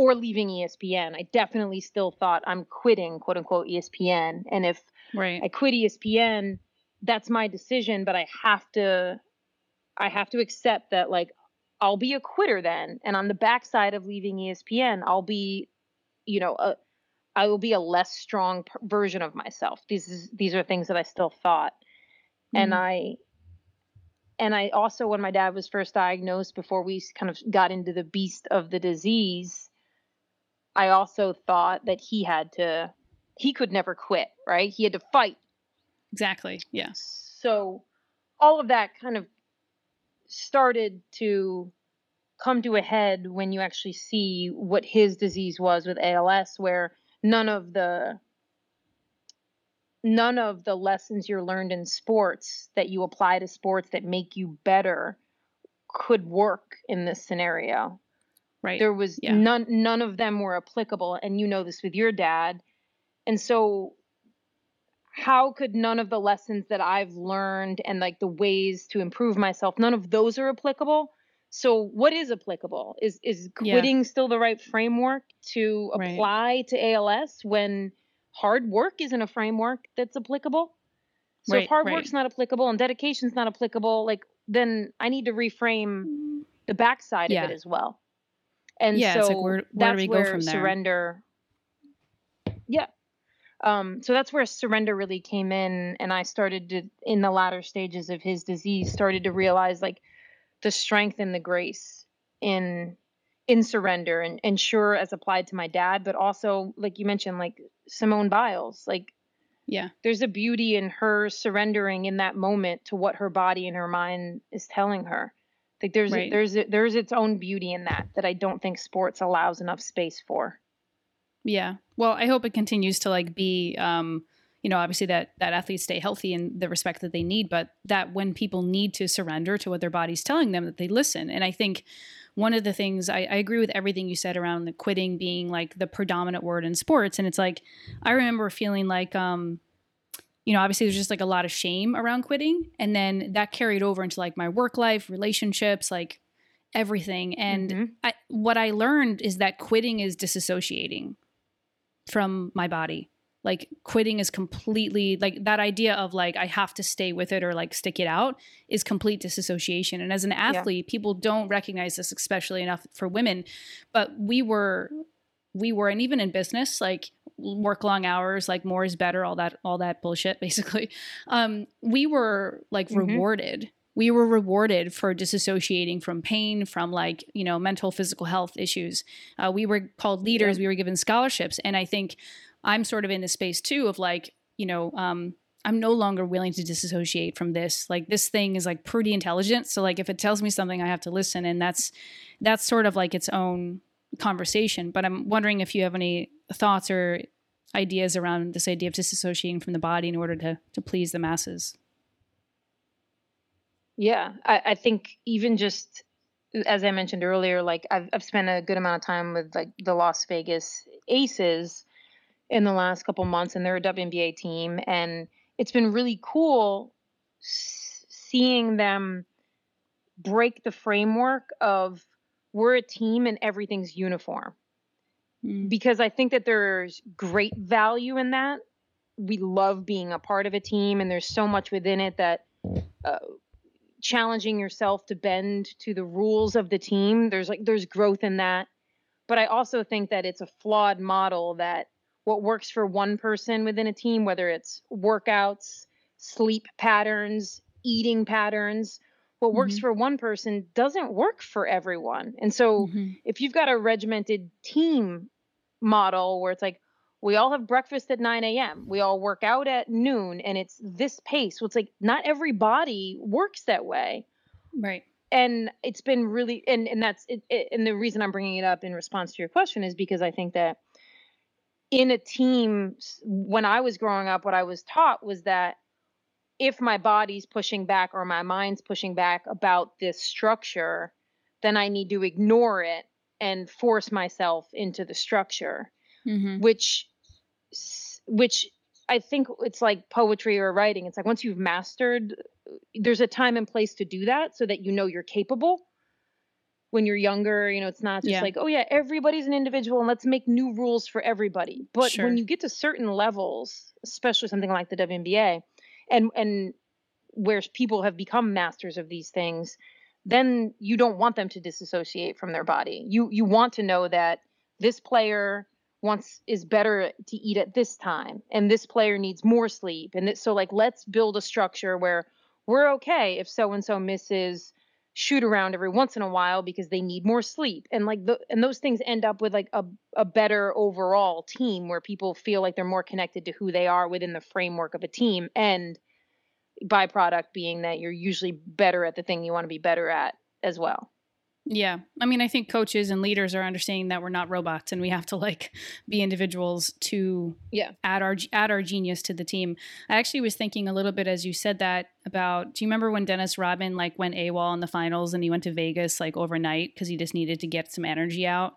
or leaving ESPN. I definitely still thought I'm quitting, quote unquote, ESPN. And if right. I quit ESPN, that's my decision, but I have to I have to accept that like I'll be a quitter then. And on the backside of leaving ESPN, I'll be, you know, a I will be a less strong p- version of myself. These is, these are things that I still thought. Mm-hmm. And I and I also when my dad was first diagnosed before we kind of got into the beast of the disease, I also thought that he had to, he could never quit, right? He had to fight. Exactly. Yeah. So all of that kind of started to come to a head when you actually see what his disease was with ALS where none of the none of the lessons you're learned in sports that you apply to sports that make you better could work in this scenario. Right. There was Yeah. none none of them were applicable and you know this with your dad. And so how could none of the lessons that I've learned and like the ways to improve myself none of those are applicable? So what is applicable? Is is Yeah. quitting still the right framework to Right. apply to ALS when hard work isn't a framework that's applicable? So Right, if hard right. work's not applicable and dedication's not applicable, like then I need to reframe mm-hmm. the backside Yeah. of it as well. And Yeah, so it's like, where- where do that's we go where from there? surrender. Yeah. Um, so that's where surrender really came in, and I started to, in the latter stages of his disease, started to realize like the strength and the grace in in surrender, and and sure as applied to my dad, but also like you mentioned, like Simone Biles, like Yeah. there's a beauty in her surrendering in that moment to what her body and her mind is telling her. Like there's Right. there's there's its own beauty in that that I don't think sports allows enough space for. Yeah. Well, I hope it continues to like be um you know, obviously that that athletes stay healthy and the respect that they need, but that when people need to surrender to what their body's telling them that they listen. And I think one of the things I, I agree with everything you said around the quitting being like the predominant word in sports. And it's like I remember feeling like um you know, obviously there's just like a lot of shame around quitting. And then that carried over into like my work life, relationships, like everything. And Mhm. I, what I learned is that quitting is disassociating from my body. Like quitting is completely like that idea of like I have to stay with it or like stick it out is complete disassociation. And as an athlete, people don't recognize this, especially enough for women. But we were, we were, and even in business, like work long hours, like more is better, all that, all that bullshit, basically. Um, we were like Mhm. rewarded. We were rewarded for disassociating from pain from like you know mental physical health issues. Uh, we were called leaders. We were given scholarships. And i think i'm sort of in the space too of like you know um, i'm no longer willing to disassociate from this. Like this thing is like pretty intelligent. So like if it tells me something i have to listen. And that's that's sort of like its own conversation. But i'm wondering if you have any thoughts or ideas around this idea of disassociating from the body in order to to please the masses? Yeah, I, I think even just as I mentioned earlier, like I've I've spent a good amount of time with like the Las Vegas Aces in the last couple months, and they're a WNBA team, and it's been really cool seeing them break the framework of we're a team and everything's uniform Mm. because I think that there's great value in that. We love being a part of a team, and there's so much within it that uh, challenging yourself to bend to the rules of the team. There's like there's growth in that, but I also think that it's a flawed model that what works for one person within a team, whether it's workouts, sleep patterns, eating patterns, what works Mhm. for one person doesn't work for everyone. And so Mhm. if you've got a regimented team model where it's like we all have breakfast at 9 a.m we all work out at noon and it's this pace so it's like not every body works that way right and it's been really and and that's it, it, and the reason i'm bringing it up in response to your question is because i think that in a team when i was growing up what i was taught was that if my body's pushing back or my mind's pushing back about this structure then i need to ignore it and force myself into the structure mm-hmm. which which i think it's like poetry or writing it's like once you've mastered there's a time and place to do that so that you know you're capable when you're younger you know it's not just Yeah. like oh yeah everybody's an individual and let's make new rules for everybody but Sure. when you get to certain levels especially something like the WNBA and and where people have become masters of these things then you don't want them to disassociate from their body. You you want to know that this player wants is better to eat at this time and this player needs more sleep and so like let's build a structure where we're okay if so and so misses shoot around every once in a while because they need more sleep and like the and those things end up with like a, a better overall team where people feel like they're more connected to who they are within the framework of a team and byproduct being that you're usually better at the thing you want to be better at as well. Yeah. I mean, I think coaches and leaders are understanding that we're not robots and we have to like be individuals to yeah. add our add our genius to the team. I actually was thinking a little bit as you said that about do you remember when Dennis Rodman like went AWOL in the finals and he went to Vegas like overnight because he just needed to get some energy out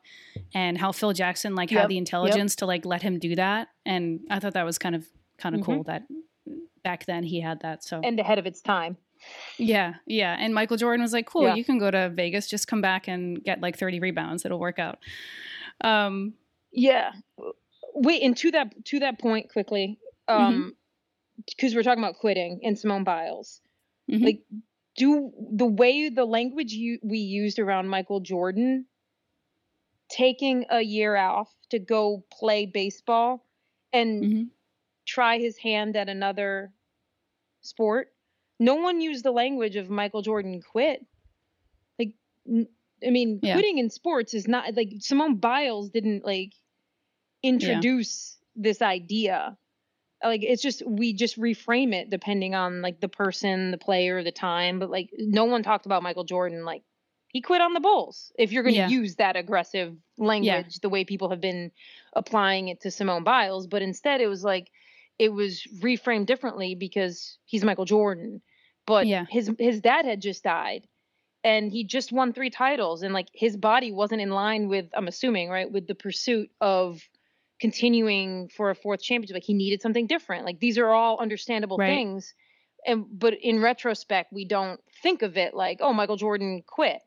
and how Phil Jackson like yep. had the intelligence yep. to like let him do that and I thought that was kind of kind of mm-hmm. cool that back then he had that so and ahead of its time. Yeah, yeah. And Michael Jordan was like, "Cool, yeah. you can go to Vegas, just come back and get like 30 rebounds. It'll work out." Um, yeah. Wait, and to that to that point quickly, um, because mm-hmm. we're talking about quitting and Simone Biles, mm-hmm. like, do the way the language you we used around Michael Jordan, taking a year off to go play baseball and mm-hmm. try his hand at another sport no one used the language of Michael Jordan quit. Like, I mean, yeah. quitting in sports is not like Simone Biles didn't like introduce yeah. this idea. Like, it's just, we just reframe it depending on like the person, the player, the time. But like, no one talked about Michael Jordan like, he quit on the Bulls. If you're going to yeah. use that aggressive language, the way people have been applying it to Simone Biles, but instead it was like, it was reframed differently because he's Michael Jordan. But yeah. his his dad had just died and he just won three titles and like his body wasn't in line with I'm assuming, right, with the pursuit of continuing for a fourth championship. Like he needed something different. Like these are all understandable right. things. And but in retrospect, we don't think of it like, oh, Michael Jordan quit.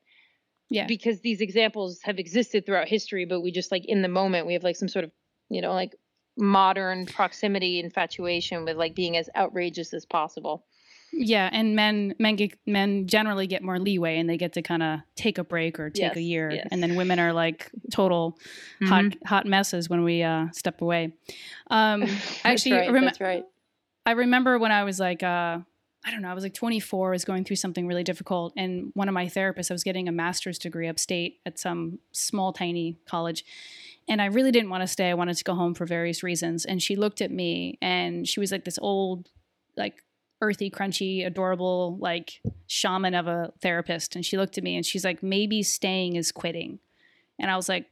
Yeah. Because these examples have existed throughout history, but we just like in the moment we have like some sort of, you know, like modern proximity infatuation with like being as outrageous as possible. Yeah, and men men get men generally get more leeway and they get to kind of take a break or take yes, a year, yes. and then women are like total mm-hmm. hot hot messes when we uh, step away. Um, actually, that's right, rem- that's right. I remember when I was like. Uh, I don't know, I was like 24, I was going through something really difficult. And one of my therapists, I was getting a master's degree upstate at some small, tiny college. And I really didn't want to stay. I wanted to go home for various reasons. And she looked at me and she was like this old, like earthy, crunchy, adorable, like shaman of a therapist. And she looked at me and she's like, maybe staying is quitting. And I was like,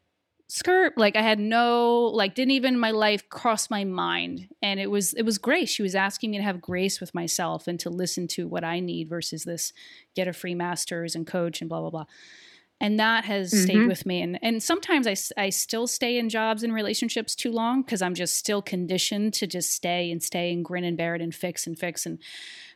skirt like i had no like didn't even my life cross my mind and it was it was grace she was asking me to have grace with myself and to listen to what i need versus this get a free masters and coach and blah blah blah and that has mm-hmm. stayed with me. And and sometimes I, I still stay in jobs and relationships too long because i'm just still conditioned to just stay and stay and grin and bear it and fix and fix. And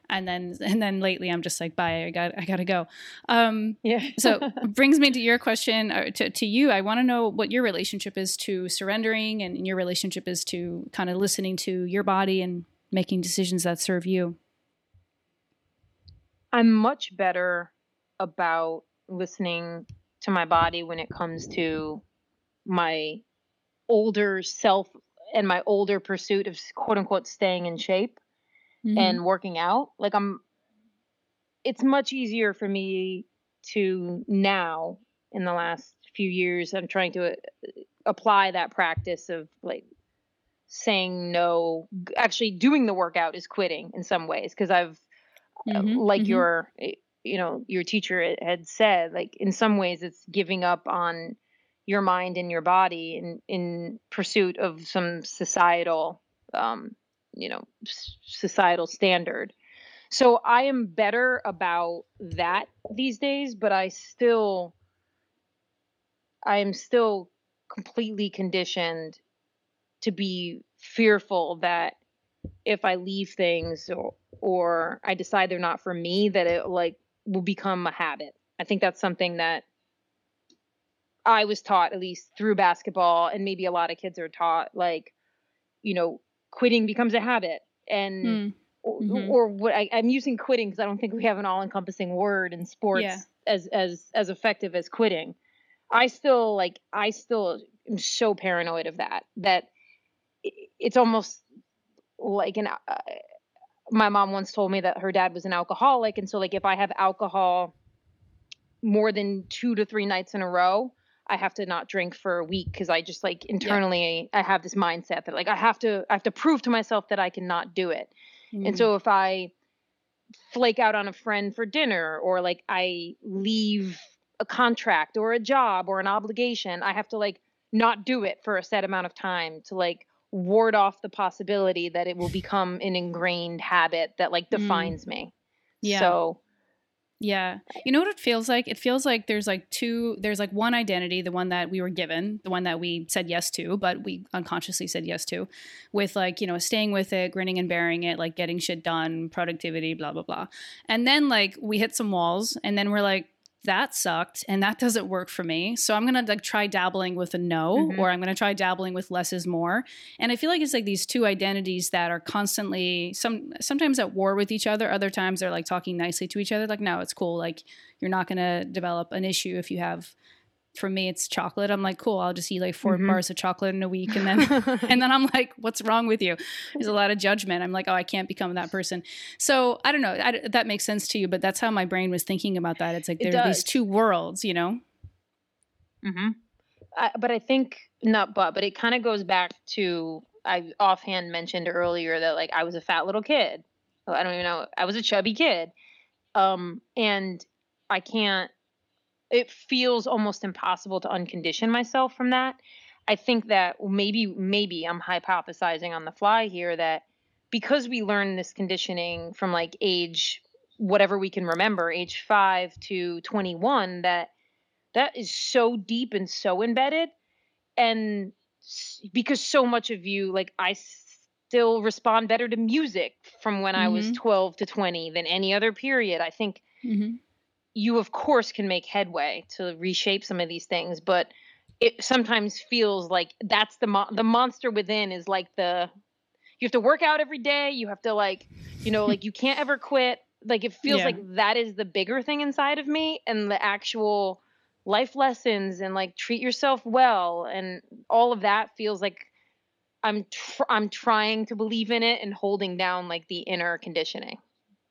and then and then lately i'm just like bye i got i gotta go. Um yeah. so brings me to your question uh, to, to you. I want to know what your relationship is to surrendering and your relationship is to kind of listening to your body and making decisions that serve you. I'm much better about listening to my body when it comes to my older self and my older pursuit of quote unquote staying in shape mm-hmm. and working out. Like I'm it's much easier for me to now in the last few years I'm trying to uh, apply that practice of like saying no actually doing the workout is quitting in some ways because I've uh, mm-hmm. like mm-hmm. your eh, you know your teacher had said like in some ways it's giving up on your mind and your body in in pursuit of some societal um you know societal standard. So i am better about that these days but i still i am still completely conditioned to be fearful that if i leave things or or i decide they're not for me that it like will become a habit. I think that's something that I was taught at least through basketball and maybe a lot of kids are taught like you know quitting becomes a habit and mm. mm-hmm. or, or, what I, am using quitting because I don't think we have an all-encompassing word in sports yeah. as as as effective as quitting. I still like I still am so paranoid of that that it's almost like an uh, my mom once told me that her dad was an alcoholic and so like if i have alcohol more than two to three nights in a row i have to not drink for a week because i just like internally yeah. i have this mindset that like i have to i have to prove to myself that i cannot do it mm-hmm. and so if i flake out on a friend for dinner or like I leave a contract or a job or an obligation, I have to like not do it for a set amount of time to like ward off the possibility that it will become an ingrained habit that like Mm. defines me. Yeah. So Yeah. You know what it feels like? It feels like there's like two, there's like one identity, the one that we were given, the one that we said yes to, but we unconsciously said yes to, with like, you know, staying with it, grinning and bearing it, like getting shit done, productivity, blah, blah, blah. And then like we hit some walls and then we're like, that sucked and that doesn't work for me. So I'm gonna like try dabbling with a no, Mhm. or I'm gonna try dabbling with less is more. And I feel like it's like these two identities that are constantly some sometimes at war with each other. Other times they're like talking nicely to each other. Like, no, it's cool. Like you're not gonna develop an issue if you have. For me, it's chocolate. I'm like, cool. I'll just eat like 4 Mhm. bars of chocolate in a week, and then and then I'm like, what's wrong with you? There's a lot of judgment. I'm like, oh, I can't become that person. So I don't know. I, that makes sense to you, but that's how my brain was thinking about that. It's like It there's these two worlds, you know? hmm I, but I think not but, but it kind of goes back to I offhand mentioned earlier that like I was a fat little kid. I don't even know. I was a chubby kid, um, and I can't. It feels almost impossible to uncondition myself from that. I think that maybe maybe I'm hypothesizing on the fly here that because we learn this conditioning from like age whatever we can remember, age 5 to 21 that that is so deep and so embedded and because so much of you like I still respond better to music from when i was Mhm. 12 to 20 than any other period i think Mm-hmm. You of course can make headway to reshape some of these things but it sometimes feels like that's the mo- the monster within is like the you have to work out every day you have to like you know like you can't ever quit like it feels Yeah. like that is the bigger thing inside of me and the actual life lessons and like treat yourself well and all of that feels like i'm tr- i'm trying to believe in it and holding down like the inner conditioning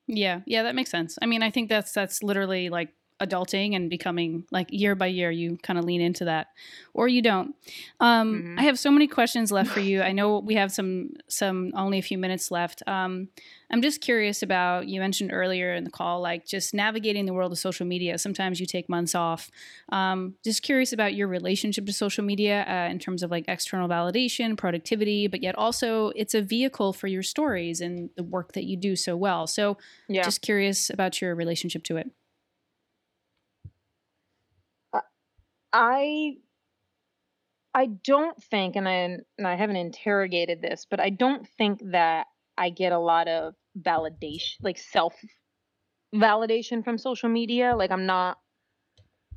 Yeah, yeah, that makes sense. I mean, I think that's that's literally like adulting and becoming like year by year you kind of lean into that or you don't. Um Mhm. i have so many questions left for you. I know we have some some only a few minutes left. Um i'm just curious about you mentioned earlier in the call like just navigating the world of social media. Sometimes you take months off. Um just curious about your relationship to social media uh, in terms of like external validation productivity but yet also it's a vehicle for your stories and the work that you do so well. So yeah. just curious about your relationship to it. I I don't think, and I and I haven't interrogated this, but I don't think that I get a lot of validation, like self validation from social media. Like I'm not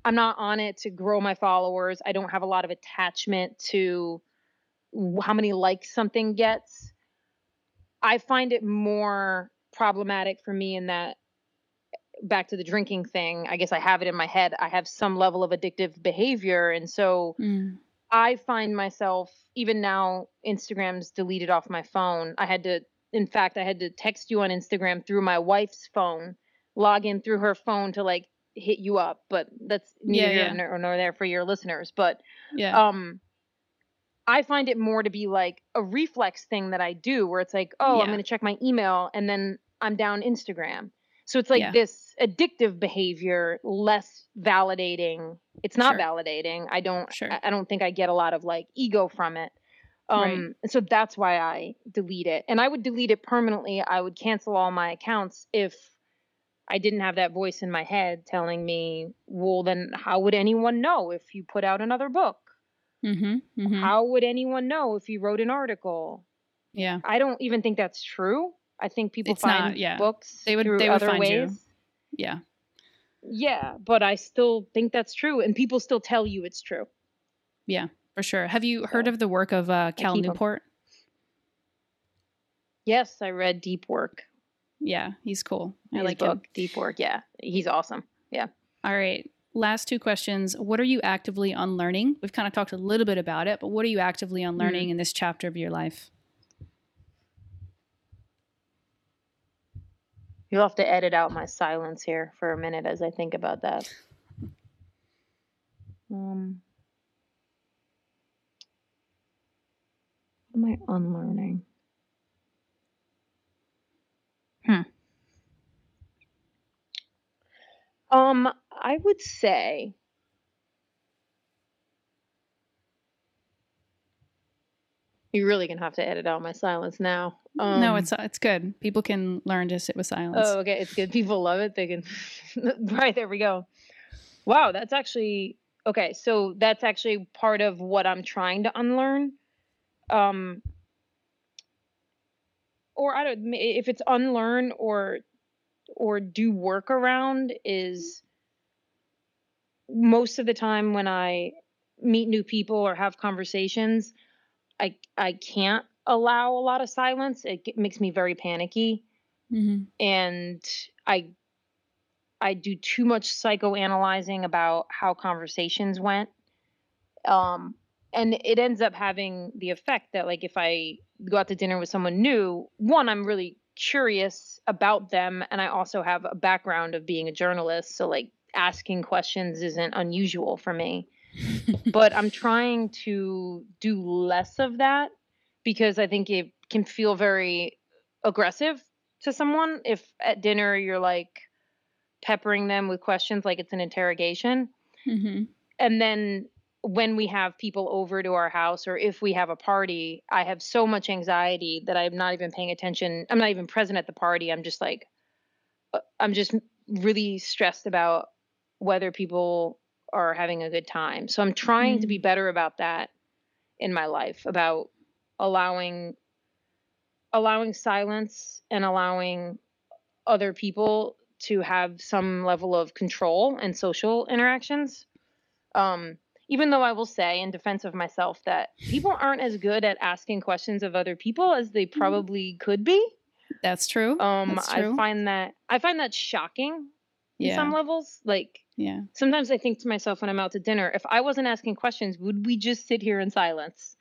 I'm not on it to grow my followers. I don't have a lot of attachment to how many likes something gets. I find it more problematic for me in that back to the drinking thing. I guess I have it in my head. I have some level of addictive behavior and so I find myself even now Instagram's deleted off my phone. I had to in fact I had to text you on Instagram through my wife's phone, log in through her phone to like hit you up, but that's neither Yeah, yeah. nor, nor there for your listeners. But Yeah. um I find it more to be like a reflex thing that I do where it's like, oh, I'm going to check my email and then I'm down Instagram. So it's like Yeah. this addictive behavior, less validating. It's not Sure. validating. I don't Sure. I don't think I get a lot of like ego from it. Right. Um and so that's why I delete it. And I would delete it permanently. I would cancel all my accounts if I didn't have that voice in my head telling me, well, then how would anyone know if you put out another book? mm-hmm. Mm-hmm. How would anyone know if you wrote an article? Yeah. I don't even think that's true. I think people It's find not, yeah. books They would- through they would other find you. ways. Yeah. Yeah, but I still think that's true, and people still tell you it's true. Yeah. For sure. Have you heard So, of the work of uh, Cal. Newport? Yes, I read Deep Work. Yeah, he's cool. I his like book, him. Deep Work. Yeah, he's awesome. Yeah. All right. Last two questions. What are you actively unlearning? We've kind of talked a little bit about it, but what are you actively unlearning Mm. in this chapter of your life? You'll have to edit out my silence here for a minute as I think about that. Um, what am I unlearning? Hmm. Um, I would say you're really gonna have to edit out my silence now. Um, no, it's it's good. People can learn to sit with silence. Oh, okay, it's good. People love it. They can. right there we go. Wow, that's actually okay. So that's actually part of what I'm trying to unlearn. Um, or I don't if it's unlearn or or do work around is most of the time when I meet new people or have conversations, I I can't allow a lot of silence. It makes me very panicky, Mm-hmm. and I I do too much psychoanalyzing about how conversations went. Um, and it ends up having the effect that like if I go out to dinner with someone new, one I'm really curious about them, and I also have a background of being a journalist, so like asking questions isn't unusual for me but I'm trying to do less of that because I think it can feel very aggressive to someone if at dinner you're like peppering them with questions like it's an interrogation. mm-hmm. And then when we have people over to our house or if we have a party, I have so much anxiety that I'm not even paying attention. I'm not even present at the party. I'm just like, uh, I'm just really stressed about whether people are having a good time. So I'm trying to be better about that in my life about allowing allowing silence and allowing other people to have some level of control and social interactions. Um, even though I will say, in defense of myself, that people aren't as good at asking questions of other people as they probably could be. That's true. Um, That's I find that I find that shocking in some levels. Like Yeah. sometimes I think to myself when I'm out to dinner, if I wasn't asking questions, would we just sit here in silence?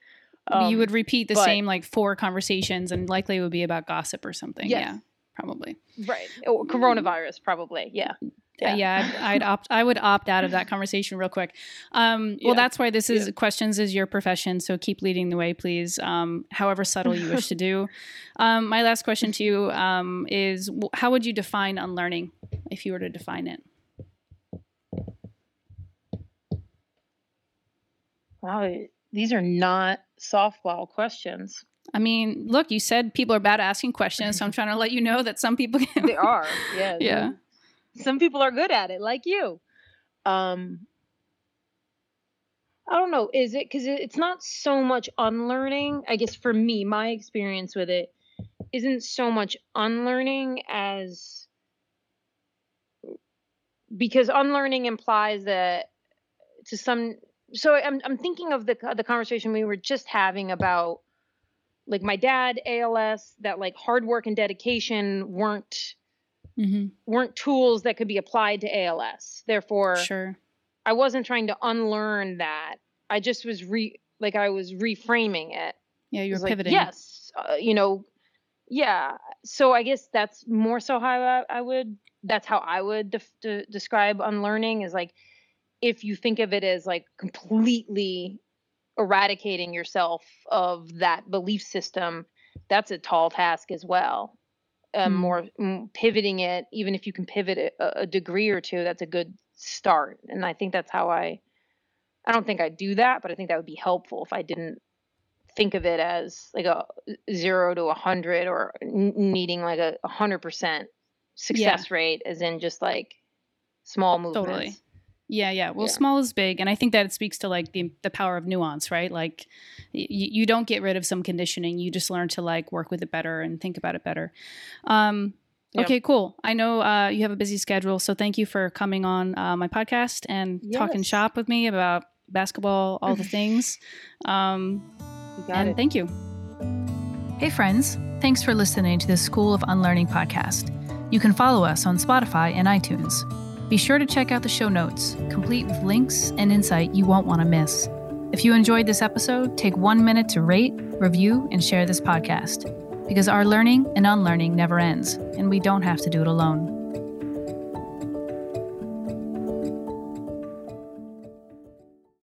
you Um, would repeat the but- same like four conversations and likely it would be about gossip or something. Yes. Yeah. Probably. right or coronavirus probably yeah Yeah, yeah I'd, I'd opt. I would opt out of that conversation real quick. Um, well, Yeah. that's why this is Yeah. questions is your profession. So keep leading the way, please. Um, however subtle you wish to do. Um, my last question to you um, is: How would you define unlearning, if you were to define it? wow these are not softball questions I mean, look, you said people are bad at asking questions, so I'm trying to let you know that some people can. they are yeah Yeah. Some people are good at it like you. Um i don't know is it because it's not so much unlearning i guess for me my experience with it isn't so much unlearning as because unlearning implies that to some so i'm i'm thinking of the the conversation we were just having about like my dad ALS that like hard work and dedication weren't hmm weren't tools that could be applied to ALS. Therefore, Sure. I wasn't trying to unlearn that. I just was re like I was reframing it. Yeah, you were was like, pivoting. yes, uh, you know, yeah. So I guess that's more so how I, I would. That's how I would def- de- describe unlearning is like if you think of it as like completely eradicating yourself of that belief system, that's a tall task as well. Um. More mm, pivoting it, even if you can pivot it a, a degree or two, that's a good start. And I think that's how I. I don't think I do that, but I think that would be helpful if I didn't think of it as like a zero to a hundred or n- needing like a hundred percent success rate, as in just like small movements. Totally. Yeah, yeah. Well, Yeah. small is big, and I think that it speaks to like the the power of nuance, right? Like, y- you don't get rid of some conditioning; you just learn to like work with it better and think about it better. Um, Yeah. Okay, cool. I know uh, you have a busy schedule, so thank you for coming on uh, my podcast and talking shop with me about basketball, all the things. Um, You got and it. thank you. Hey, friends. Thanks for listening to the School of Unlearning podcast. You can follow us on Spotify and iTunes. Be sure to check out the show notes, complete with links and insight you won't want to miss. If you enjoyed this episode, take one minute to rate, review, and share this podcast because our learning and unlearning never ends, and we don't have to do it alone.